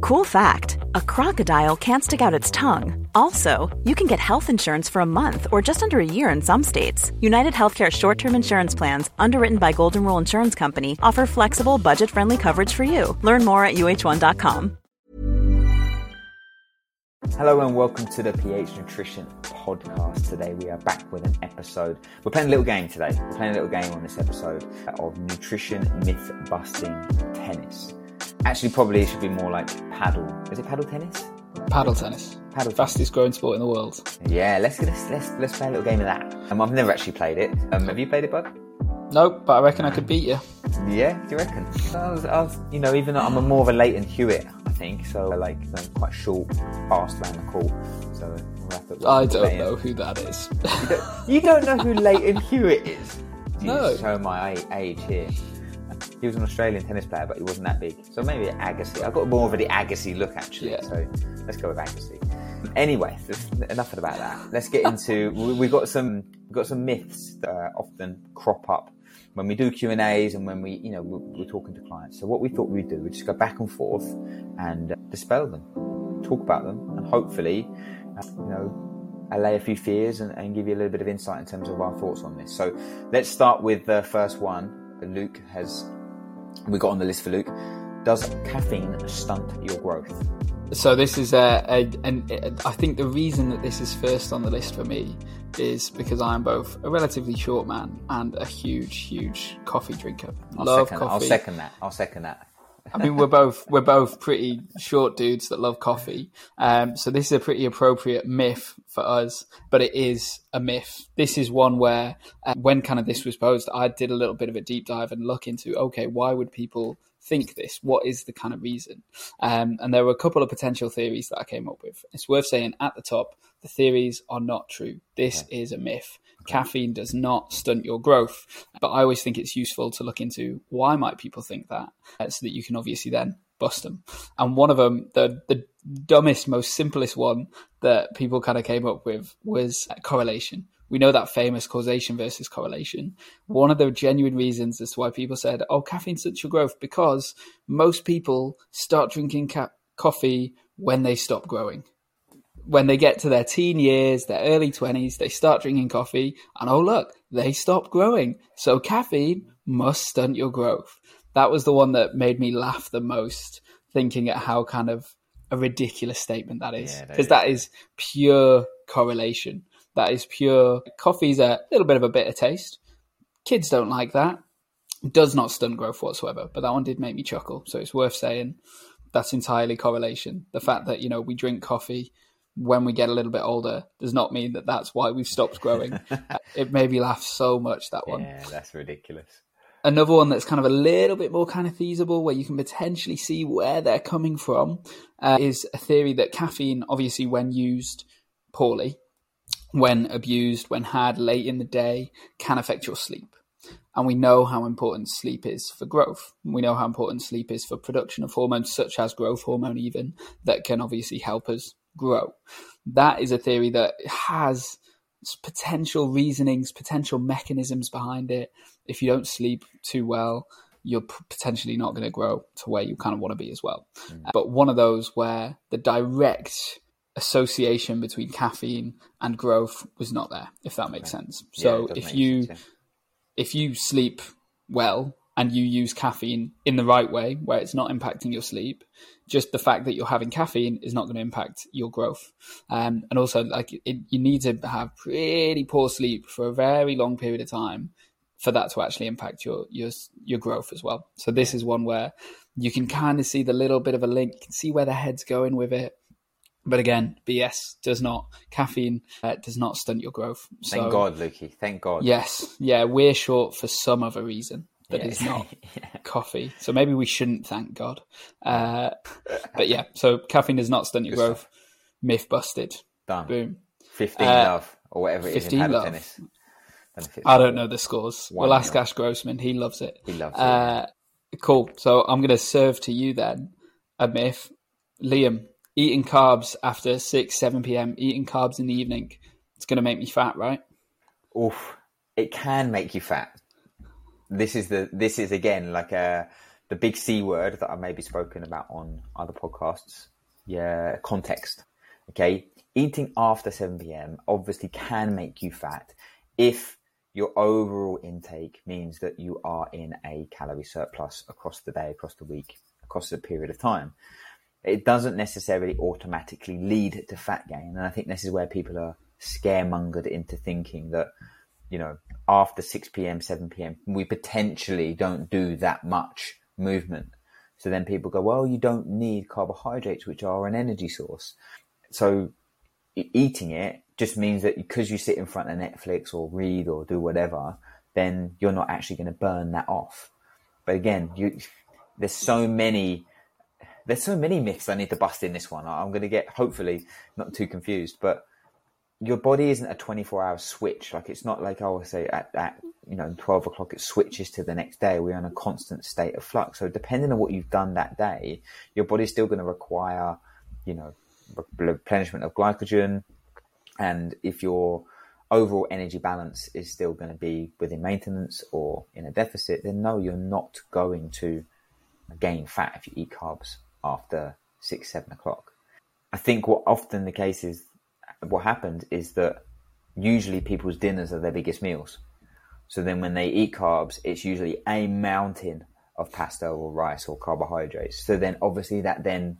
Cool fact a crocodile can't stick out its tongue. Also, you can get health insurance for a month or just under a year in some states. United Healthcare short term insurance plans, underwritten by Golden Rule Insurance Company, offer flexible, budget friendly coverage for you. Learn more at uh1.com. Hello and welcome to the PH Nutrition podcast. Today we are back with an episode. We're playing a little game today. We're playing a little game on this episode of nutrition myth busting tennis. Actually, probably it should be more like paddle. Is it paddle tennis? Paddle tennis. Paddle Fastest growing sport in the world. Yeah, let's let's let's, let's play a little game of that. Um, I've never actually played it. Um, have you played it, bud? Nope, but I reckon I could beat you. Yeah, do you reckon? I was, I was, you know, even though I'm a more of a Lleyton Hewitt, I think. So I like you know, quite short, fast round the call. So we'll I don't Lleyton. know who that is. You don't, you don't know who Lleyton Hewitt is? You No. Show my age here. He was an Australian tennis player, but he wasn't that big. So maybe Agassi. I've got more of the Agassi look actually. Yeah. So let's go with Agassi. Anyway, enough about that. Let's get into. we- We've got some. We've got some myths that uh, often crop up when we do Q and A's and when we, you know, we're, we're talking to clients. So what we thought we'd do, we'd just go back and forth and uh, dispel them, talk about them, and hopefully, uh, you know, allay a few fears and, and give you a little bit of insight in terms of our thoughts on this. So let's start with the first one. Luke has, we got on the list for Luke. Does caffeine stunt your growth? So this is a, a, an, I think the reason that this is first on the list for me is because I'm both a relatively short man and a huge, huge coffee drinker. I'll love second, coffee. I'll second that. I'll second that. I mean, we're both we're both pretty short dudes that love coffee. Um, so this is a pretty appropriate myth for us, but it is a myth. This is one where, uh, when kind of this was posed, I did a little bit of a deep dive and look into okay, why would people think this? What is the kind of reason? Um, and there were a couple of potential theories that I came up with. It's worth saying at the top, the theories are not true. This is a myth. Caffeine does not stunt your growth, but I always think it's useful to look into why might people think that, uh, so that you can obviously then bust them. And one of them, the the dumbest, most simplest one that people kind of came up with was correlation. We know that famous causation versus correlation. One of the genuine reasons as to why people said, "Oh, caffeine stunts your growth," because most people start drinking ca- coffee when they stop growing when they get to their teen years, their early 20s, they start drinking coffee, and oh, look, they stop growing. So caffeine must stunt your growth. That was the one that made me laugh the most, thinking at how kind of a ridiculous statement that is. Yeah, that Because that is pure correlation. That is pure. Coffee's a little bit of a bitter taste. Kids don't like that. Does not stunt growth whatsoever. But that one did make me chuckle. So it's worth saying that's entirely correlation. The fact that, you know, we drink coffee when we get a little bit older does not mean that that's why we've stopped growing. it made me laugh so much, that one. Yeah, that's ridiculous. Another one that's kind of a little bit more kind of feasible, where you can potentially see where they're coming from, uh, is a theory that caffeine, obviously, when used poorly, when abused, when had late in the day, can affect your sleep. And we know how important sleep is for growth. We know how important sleep is for production of hormones, such as growth hormone, even that can obviously help us grow. That is a theory that has potential reasonings, potential mechanisms behind it. If you don't sleep too well, you're potentially not going to grow to where you kind of want to be as well. But one of those where the direct association between caffeine and growth was not there, if that makes sense. So does if you sense, if you sleep well and you use caffeine in the right way, where it's not impacting your sleep, just the fact that you're having caffeine is not going to impact your growth. Um, and also, like it, you need to have pretty poor sleep for a very long period of time for that to actually impact your your your growth as well. So this is one where you can kind of see the little bit of a link, see where the head's going with it. But again, BS does not caffeine uh, does not stunt your growth. Thank God, Lukey. Thank God. Yes, yeah, we're short for some other reason that Yeah. is not coffee. So maybe we shouldn't thank God. Uh, but yeah, so caffeine does not stunt your growth. Myth busted. Done. Boom. 15 Uh, love, or whatever it is in 15 paddle love. tennis. Don't know if it's- I don't know the scores. One we'll ask. Ash Grossman. He loves it. He loves it. Uh, cool. So I'm going to serve to you then a myth. Liam, eating carbs after 6, 7 p.m., eating carbs in the evening, it's going to make me fat, right? Oof. It can make you fat. This is the this is again like a the big C word that I maybe spoken about on other podcasts. Yeah, context. Okay, eating after seven pm obviously can make you fat if your overall intake means that you are in a calorie surplus across the day, across the week, across a period of time. It doesn't necessarily automatically lead to fat gain, and I think this is where people are scaremongered into thinking that you know, after 6 p.m., 7 p.m., we potentially don't do that much movement. So then people go, well, you don't need carbohydrates, which are an energy source. So eating it just means that because you sit in front of Netflix or read or do whatever, then you're not actually going to burn that off. But again, you, there's so many, there's so many myths I need to bust in this one. I'm going to get hopefully not too confused, but your body isn't a 24 hour switch. Like it's not like I would say at, at you know 12 o'clock it switches to the next day. We're in a constant state of flux. So depending on what you've done that day, your body's still going to require you know replenishment of glycogen, and if your overall energy balance is still going to be within maintenance or in a deficit, then no, you're not going to gain fat if you eat carbs after six, seven o'clock. I think what often the case is, what happens is that usually people's dinners are their biggest meals. So then when they eat carbs, it's usually a mountain of pasta or rice or carbohydrates. So then obviously that then,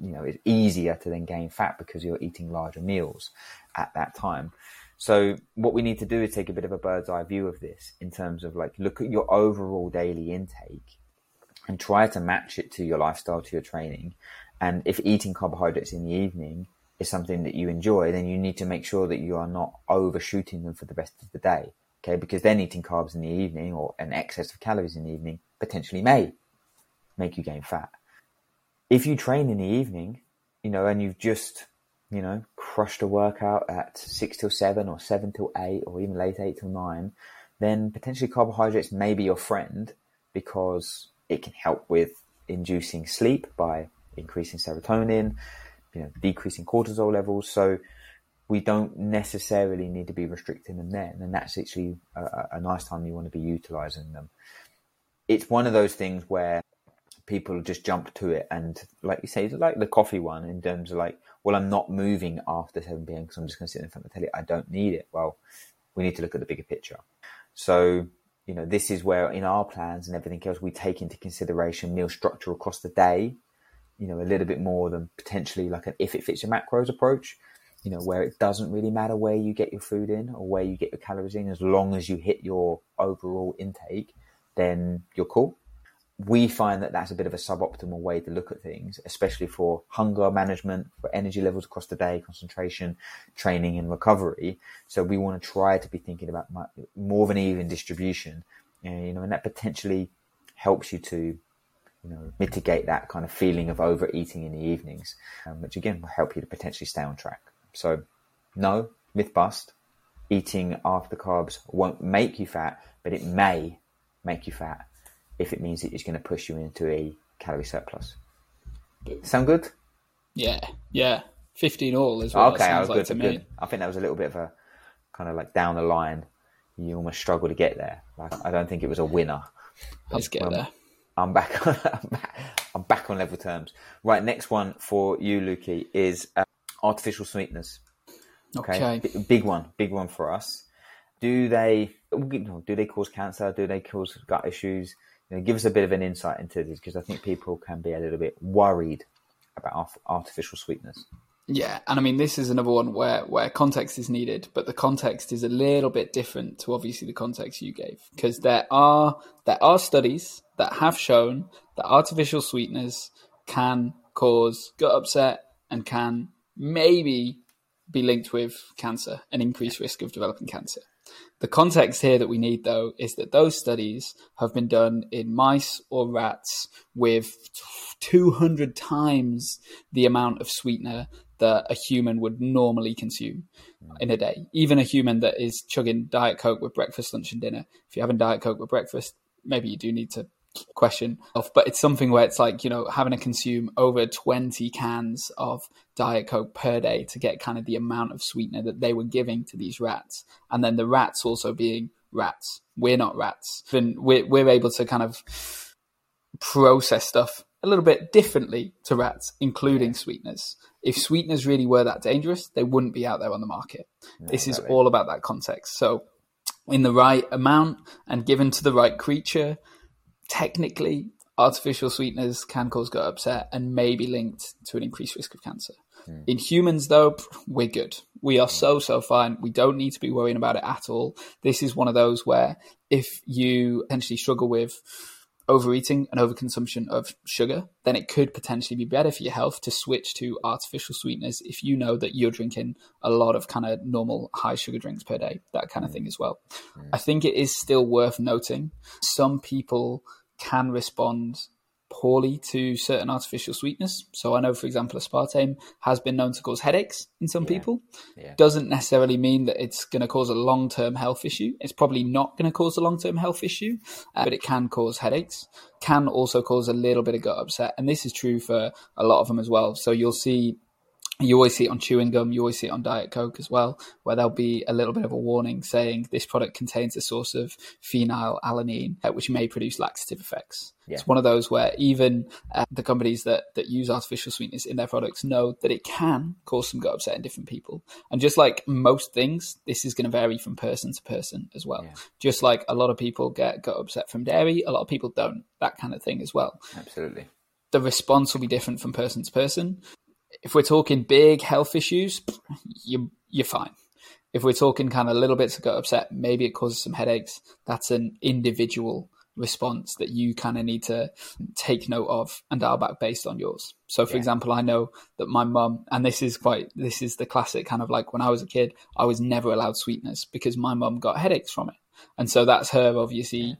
you know, is easier to then gain fat because you're eating larger meals at that time. So what we need to do is take a bit of a bird's eye view of this in terms of like, look at your overall daily intake and try to match it to your lifestyle, to your training. And if eating carbohydrates in the evening is something that you enjoy, then you need to make sure that you are not overshooting them for the rest of the day. Okay, because then eating carbs in the evening or an excess of calories in the evening potentially may make you gain fat. If you train in the evening, you know, and you've just, you know, crushed a workout at six till seven or seven till eight or even late eight till nine, then potentially carbohydrates may be your friend because it can help with inducing sleep by increasing serotonin, you know, decreasing cortisol levels. So we don't necessarily need to be restricting them then, and that's actually a, a- nice time you want to be utilizing them. It's one of those things where people just jump to it, and like you say, like the coffee one, in terms of like, well, I'm not moving after 7 p.m. because I'm just going to sit in front of the telly. I don't need it. Well, we need to look at the bigger picture. So, you know, this is where in our plans and everything else, we take into consideration meal structure across the day, you know, a little bit more than potentially like an if it fits your macros approach, you know, where it doesn't really matter where you get your food in or where you get your calories in, as long as you hit your overall intake, then you're cool. We find that that's a bit of a suboptimal way to look at things, especially for hunger management, for energy levels across the day, concentration, training, and recovery. So we want to try to be thinking about more of an even distribution, and, you know, and that potentially helps you to you know, mitigate that kind of feeling of overeating in the evenings, um, which again will help you to potentially stay on track. So, no, myth bust. Eating after carbs won't make you fat, but it may make you fat if it means that it's going to push you into a calorie surplus. Sound good? Yeah, yeah. 15 all as well. okay, I sounds was like good. I think that was a little bit of a kind of like down the line. You almost struggle to get there. Like I don't think it was a winner. Let's get Um, there. I'm back. On, I'm back. On level terms. Right, next one for you, Lukey, is uh, artificial sweeteners. Okay. B- big one, big one for us. Do they do they cause cancer? Do they cause gut issues? You know, give us a bit of an insight into this because I think people can be a little bit worried about artificial sweeteners. Yeah, and I mean this is another one where where context is needed, but the context is a little bit different to obviously the context you gave because there are there are studies that have shown that artificial sweeteners can cause gut upset and can maybe be linked with cancer, an increased risk of developing cancer. The context here that we need, though, is that those studies have been done in mice or rats with 200 times the amount of sweetener that a human would normally consume in a day. Even a human that is chugging Diet Coke with breakfast, lunch, and dinner. If you're having Diet Coke with breakfast, maybe you do need to question of but it's something where it's like you know having to consume over 20 cans of diet coke per day to get kind of the amount of sweetener that they were giving to these rats. And then the rats also being rats. We're not rats. And we're, we're able to kind of process stuff a little bit differently to rats including sweeteners. If sweeteners really were that dangerous they wouldn't be out there on the market. No, this is all about that context. So in the right amount and given to the right creature technically artificial sweeteners can cause gut upset and may be linked to an increased risk of cancer. Mm. In humans, though, we're good. We are so, so fine. We don't need to be worrying about it at all. This is one of those where if you potentially struggle with overeating and overconsumption of sugar, then it could potentially be better for your health to switch to artificial sweeteners if you know that you're drinking a lot of kind of normal high sugar drinks per day, that kind of thing as well. Mm. I think it is still worth noting some people can respond poorly to certain artificial sweetness. So I know, for example, aspartame has been known to cause headaches in some yeah. people. Yeah. Doesn't necessarily mean that it's going to cause a long term health issue. It's probably not going to cause a long term health issue, uh, but it can cause headaches. Can also cause a little bit of gut upset, and this is true for a lot of them as well. So you'll see you always see it on chewing gum, you always see it on Diet Coke as well, where there'll be a little bit of a warning saying this product contains a source of phenylalanine, uh, which may produce laxative effects. Yeah. It's one of those where even uh, the companies that, that use artificial sweetness in their products know that it can cause some gut upset in different people. And just like most things, this is going to vary from person to person as well. Yeah. Just like a lot of people get gut upset from dairy, a lot of people don't, that kind of thing as well. Absolutely the response will be different from person to person if we're talking big health issues, you you're fine. If we're talking kind of little bits of gut upset, maybe it causes some headaches. That's an individual response that you kind of need to take note of and dial back based on yours. So, for yeah. example, I know that my mum, and this is quite, this is the classic kind of like when I was a kid, I was never allowed sweetness because my mum got headaches from it. And so that's her obviously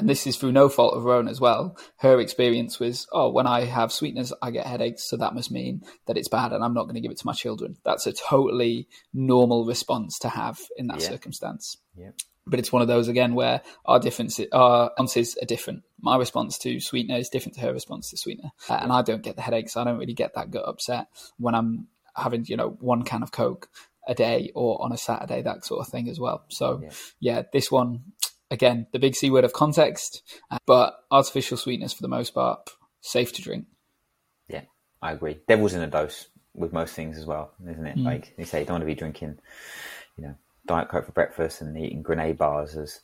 and this is through no fault of her own as well. Her experience was, oh, when I have sweetness, I get headaches, so that must mean that it's bad, and I'm not going to give it to my children. That's a totally normal response to have in that yeah. circumstance. Yeah. But it's one of those again where our differences, our responses are different. My response to sweetener is different to her response to sweetener, uh, and I don't get the headaches. I don't really get that gut upset when I'm having, you know, one can of Coke a day or on a Saturday, that sort of thing as well. So yeah, yeah this one again, the big C word of context, uh, but artificial sweetness for the most part, safe to drink. Yeah, I agree. Devil's in a dose with most things as well, isn't it? Mm. Like you say, you don't want to be drinking, you know, Diet Coke for breakfast and eating grenade bars as,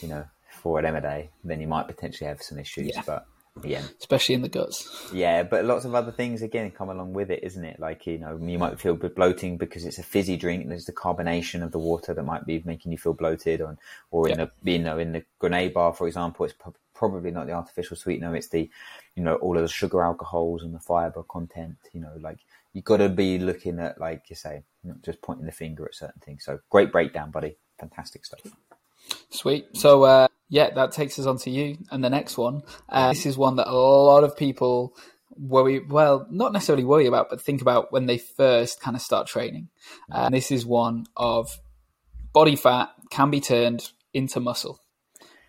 you know, four of them a day. Then you might potentially have some issues. Yeah. But yeah, especially in the guts. Yeah, but lots of other things again come along with it, isn't it? Like you know, you might feel bloating because it's a fizzy drink. There's the carbonation of the water that might be making you feel bloated, or or in yeah. the you know in the grenade bar, for example, it's pro- probably not the artificial sweetener. It's the you know all of the sugar alcohols and the fiber content. You know, like you've got to be looking at like you say, not just pointing the finger at certain things. So great breakdown, buddy. Fantastic stuff. Sweet. So uh, yeah, that takes us on to you and the next one. Uh, this is one that a lot of people worry, well, not necessarily worry about, but think about when they first kind of start training. And this is one of body fat can be turned into muscle.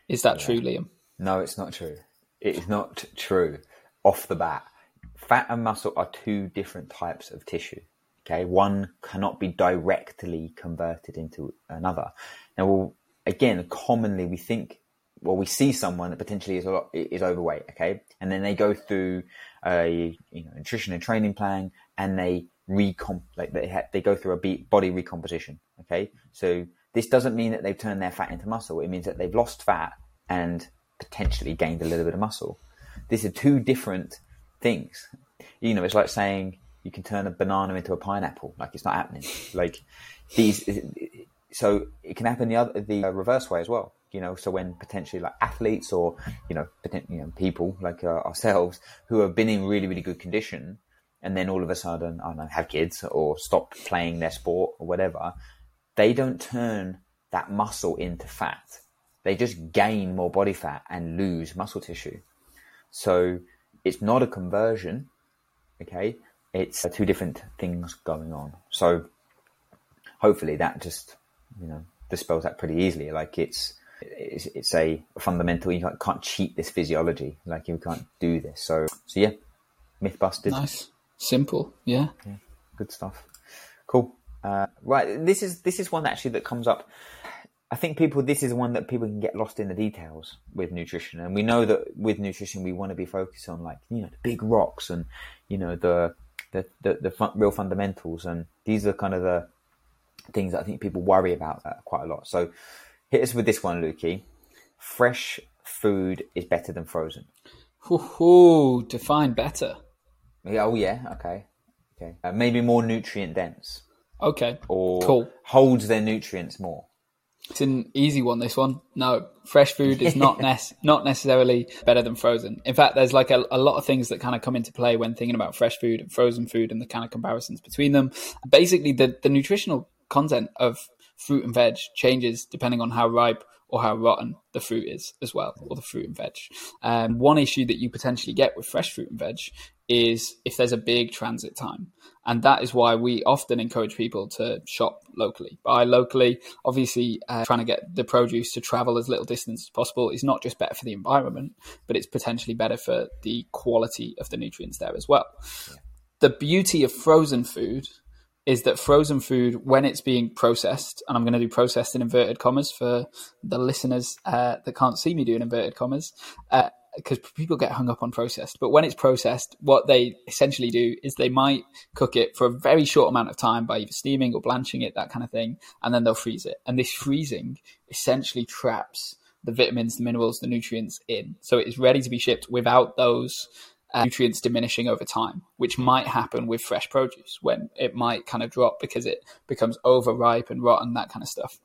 Is that yeah. true, Liam? No, it's not true. It is not true off the bat. Fat and muscle are two different types of tissue. Okay, one cannot be directly converted into another. Now, we'll again, commonly we think, well, we see someone that potentially is a lot, is overweight, okay, and then they go through a you know nutrition and training plan, and they recomp like they ha- they go through a body recomposition, okay. So this doesn't mean that they've turned their fat into muscle. It means that they've lost fat and potentially gained a little bit of muscle. These are two different things. You know, it's like saying you can turn a banana into a pineapple. Like it's not happening. Like these, so it can happen the other the reverse way as well. You know, so when potentially like athletes or you know, you know people like uh, ourselves who have been in really really good condition, and then all of a sudden I don't know have kids or stop playing their sport or whatever, they don't turn that muscle into fat. They just gain more body fat and lose muscle tissue. So it's not a conversion, okay? It's two different things going on. So hopefully that just you know dispels that pretty easily. Like it's it's, it's a fundamental. You can't, can't cheat this physiology. Like you can't do this. So so yeah, myth busted. Nice, simple. Yeah, yeah. good stuff. Cool. Uh, right, this is this is one actually that comes up. I think people this is one that people can get lost in the details with nutrition, and we know that with nutrition we want to be focused on like you know the big rocks and you know the the the, the fun, real fundamentals, and these are kind of the things that I think people worry about uh, quite a lot. So hit us with this one, Lukey. Fresh food is better than frozen. Ooh, define better. Oh yeah, okay, okay. Uh, maybe more nutrient dense. Okay. Or cool. holds their nutrients more. It's an easy one. This one, no, fresh food is not nec- not necessarily better than frozen. In fact, there's like a, a lot of things that kind of come into play when thinking about fresh food and frozen food and the kind of comparisons between them. Basically, the the nutritional content of fruit and veg changes depending on how ripe or how rotten the fruit is as well, or the fruit and veg. Um, one issue that you potentially get with fresh fruit and veg is if there's a big transit time. And that is why we often encourage people to shop locally. Buy locally, obviously, uh, trying to get the produce to travel as little distance as possible is not just better for the environment, but it's potentially better for the quality of the nutrients there as well. Yeah. The beauty of frozen food is that frozen food, when it's being processed, and I'm going to do processed in inverted commas for the listeners uh, that can't see me doing inverted commas, uh, because people get hung up on processed. But when it's processed, what they essentially do is they might cook it for a very short amount of time by either steaming or blanching it, that kind of thing, and then they'll freeze it. And this freezing essentially traps the vitamins, the minerals, the nutrients in. So it is ready to be shipped without those uh, nutrients diminishing over time, which might happen with fresh produce when it might kind of drop because it becomes overripe and rotten, that kind of stuff.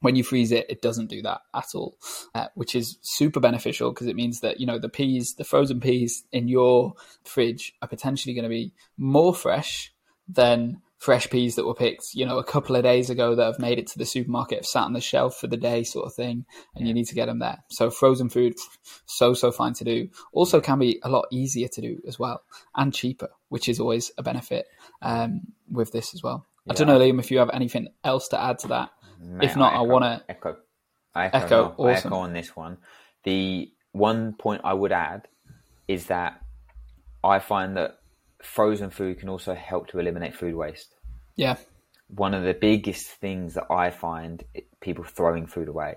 When you freeze it, it doesn't do that at all, uh, which is super beneficial because it means that you know the peas, the frozen peas in your fridge are potentially going to be more fresh than fresh peas that were picked, you know, a couple of days ago that have made it to the supermarket, have sat on the shelf for the day, sort of thing, and you need to get them there. So frozen food, so so fine to do. Also, can be a lot easier to do as well and cheaper, which is always a benefit um, with this as well. Yeah. I don't know, Liam, if you have anything else to add to that. Mate, if not, I, I want to echo. I echo. echo, awesome. I echo on this one. The one point I would add is that I find that frozen food can also help to eliminate food waste. Yeah. One of the biggest things that I find people throwing food away.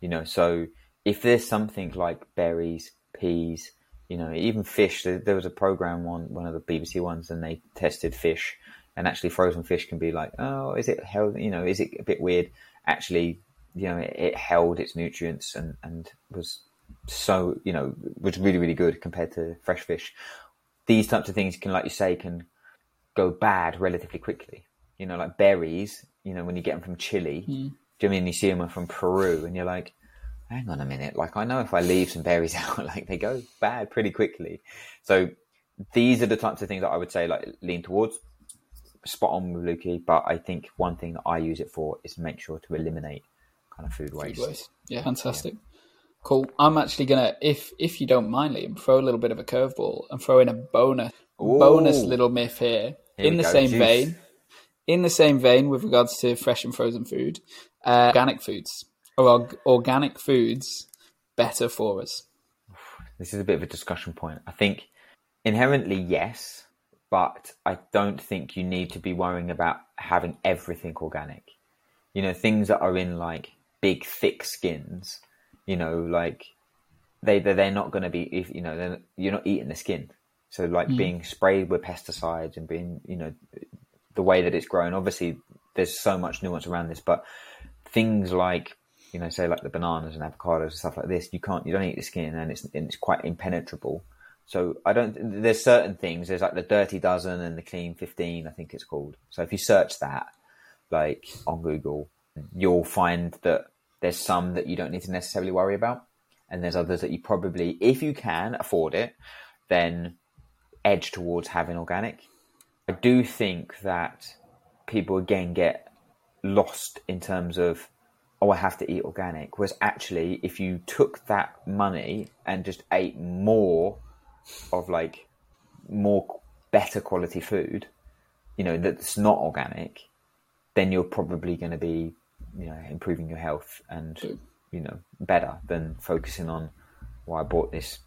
You know, so if there's something like berries, peas, you know, even fish. There, was a program on one of the BBC ones, and they tested fish and actually frozen fish can be like, oh, is it held? You know, is it a bit weird? Actually, you know, it, it, held its nutrients and and was so you know was really really good compared to fresh fish. These types of things can, like you say, can go bad relatively quickly. You know, like berries. You know, when you get them from Chile, mm. do you mean you see them from Peru, and you're like, hang on a minute. Like I know if I leave some berries out, like they go bad pretty quickly. So these are the types of things that I would say like lean towards spot on with Lukey, but I think one thing that I use it for is make sure to eliminate kind of food waste. Food waste. Yeah, fantastic. Yeah. Cool. I'm actually gonna, if if you don't mind, Liam, throw a little bit of a curveball and throw in a bonus Ooh. bonus little myth here, here in the go. same Juice. vein. In the same vein, with regards to fresh and frozen food, uh, organic foods or organic foods better for us? This is a bit of a discussion point. I think inherently, yes, but I don't think you need to be worrying about having everything organic. You know, things that are in like big, thick skins, you know, like they, they're not going to be, if you know, you're not eating the skin. So like mm. being sprayed with pesticides and being, you know, the way that it's grown, obviously there's so much nuance around this, but things like, you know, say like the bananas and avocados and stuff like this, you can't, you don't eat the skin and it's, and it's quite impenetrable. So I don't. There's certain things. There's like the dirty dozen and the clean fifteen. I think it's called. So if you search that, like on Google, you'll find that there's some that you don't need to necessarily worry about, and there's others that you probably, if you can afford it, then edge towards having organic. I do think that people again get lost in terms of oh I have to eat organic whereas actually if you took that money and just ate more of like more better quality food you know that's not organic then you're probably going to be you know improving your health and you know better than focusing on well I bought this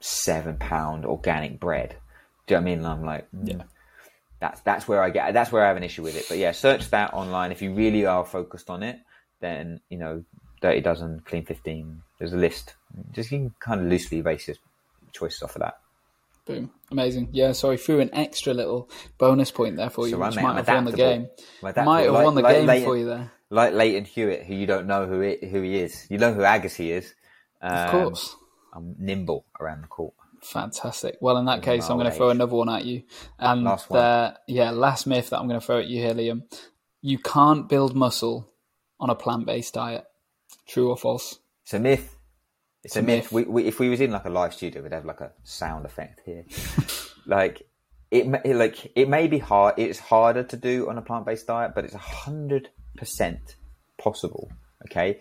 seven pound organic bread do you know what I mean and I'm like mm, Yeah. that's that's where I get that's where I have an issue with it. But yeah, search that online if you really are focused on it. Then you know, Dirty Dozen, Clean Fifteen. There's a list. Just you can kind of loosely base your choices off of that. Boom. Amazing. Yeah, so I threw an extra little bonus point there for you, So which mate, might I'm have won the game. Might have won the like game for you there. Like Lleyton Hewitt, who you don't know who it, who he is. You know who Agassi is. Um, Of course. I'm nimble around the court. Fantastic. Well, in that case, I'm going to throw another one at you. And Last one. yeah, last myth that I'm going to throw at you here, Liam. You can't build muscle on a plant-based diet. True or false? It's a myth. It's, a, a myth. myth. We, we, if we was in like a live studio, we'd have like a sound effect here. like it, like it may be hard. It's harder to do on a plant-based diet, but it's a hundred percent possible. Okay.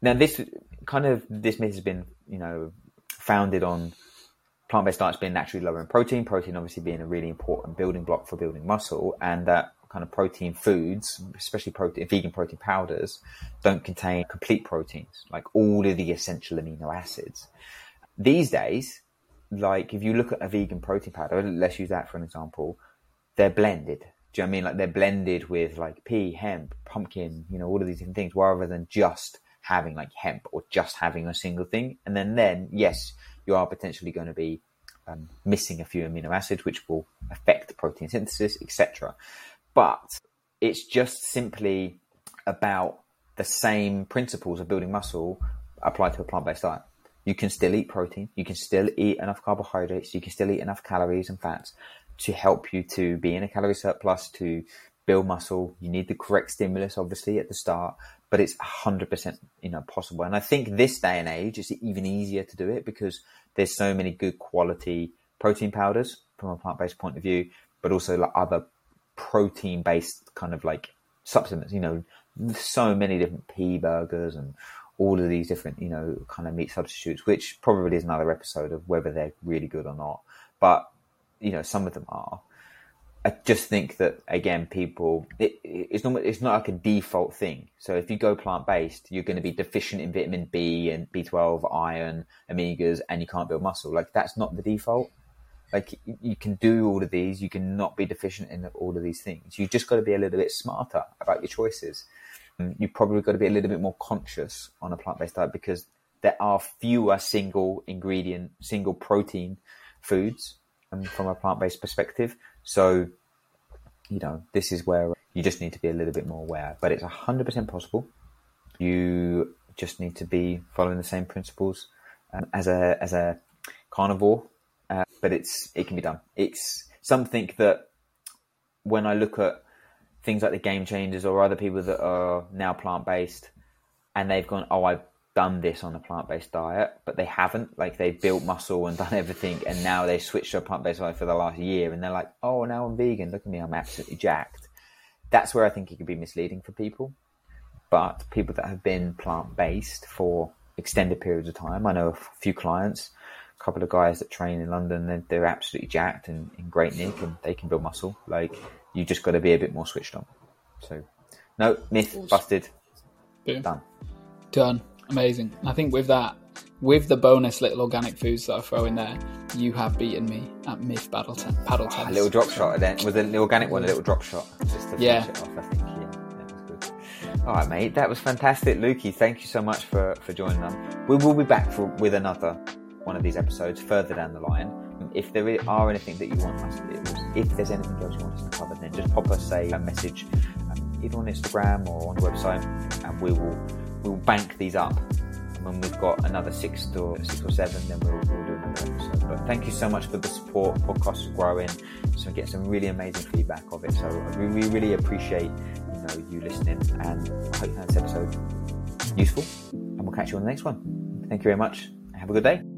Now this kind of this myth has been you know founded on plant-based diets being naturally lower in protein, protein obviously being a really important building block for building muscle, and that kind of protein foods, especially protein, vegan protein powders, don't contain complete proteins, like all of the essential amino acids. These days, like if you look at a vegan protein powder, let's use that for an example, they're blended. Do you know I mean? Like they're blended with like pea, hemp, pumpkin, you know, all of these different things, rather than just having like hemp or just having a single thing. And then, then yes, you are potentially going to be um, missing a few amino acids, which will affect protein synthesis, etc. But it's just simply about the same principles of building muscle applied to a plant-based diet. You can still eat protein, you can still eat enough carbohydrates, you can still eat enough calories and fats to help you to be in a calorie surplus, to build muscle. You need the correct stimulus, obviously, at the start, but it's 100% you know possible. And I think this day and age, it's even easier to do it because there's so many good quality protein powders from a plant-based point of view, but also like other protein-based kind of like supplements. You know, so many different pea burgers and all of these different, you know, kind of meat substitutes, which probably is another episode of whether they're really good or not. But you know, some of them are. I just think that again, people, it, it's not it's not like a default thing. So if you go plant based, you're going to be deficient in vitamin B and B12, iron, omegas, and you can't build muscle. Like that's not the default. Like you- you can do all of these, you can not be deficient in all of these things. You've just got to be a little bit smarter about your choices. Um, You've probably got to be a little bit more conscious on a plant based diet because there are fewer single ingredient, single protein foods from a plant based perspective. So, you know, this is where you just need to be a little bit more aware. But it's 100% possible. You just need to be following the same principles um, as a as a carnivore. Uh, but it's it can be done. It's something that when I look at things like the game changers or other people that are now plant based and they've gone, oh, I've done this on a plant based diet, but they haven't. Like they've built muscle and done everything, and now they switched to a plant based diet for the last year, and they're like, oh, now I'm vegan. Look at me, I'm absolutely jacked. That's where I think it could be misleading for people. But people that have been plant based for extended periods of time, I know a few clients, a couple of guys that train in London, they're, they're absolutely jacked and in great nick, and they can build muscle. Like you just got to be a bit more switched on. So, no myth busted. Boom. Done. Done. Amazing. I think with that, with the bonus little organic foods that I throw in there, you have beaten me at myth battle ten- paddle A tennis. little drop shot then. Was the organic one a little drop shot? Just to finish it off, I think. Yeah, that was good. All right, mate. That was fantastic. Lukey, thank you so much for, for joining us. We will be back for, with another one of these episodes further down the line. If there are anything that you want us to, if there's anything else you want us to cover, then just pop us a, a message um, either on Instagram or on the website, and we will we will bank these up. And when we've got another six or six or seven, then we'll, we'll do another episode. But thank you so much for the support. Podcasts are growing, so we get some really amazing feedback of it. So we, we really appreciate you know you listening, and I hope you found this episode useful. And we'll catch you on the next one. Thank you very much. Have a good day.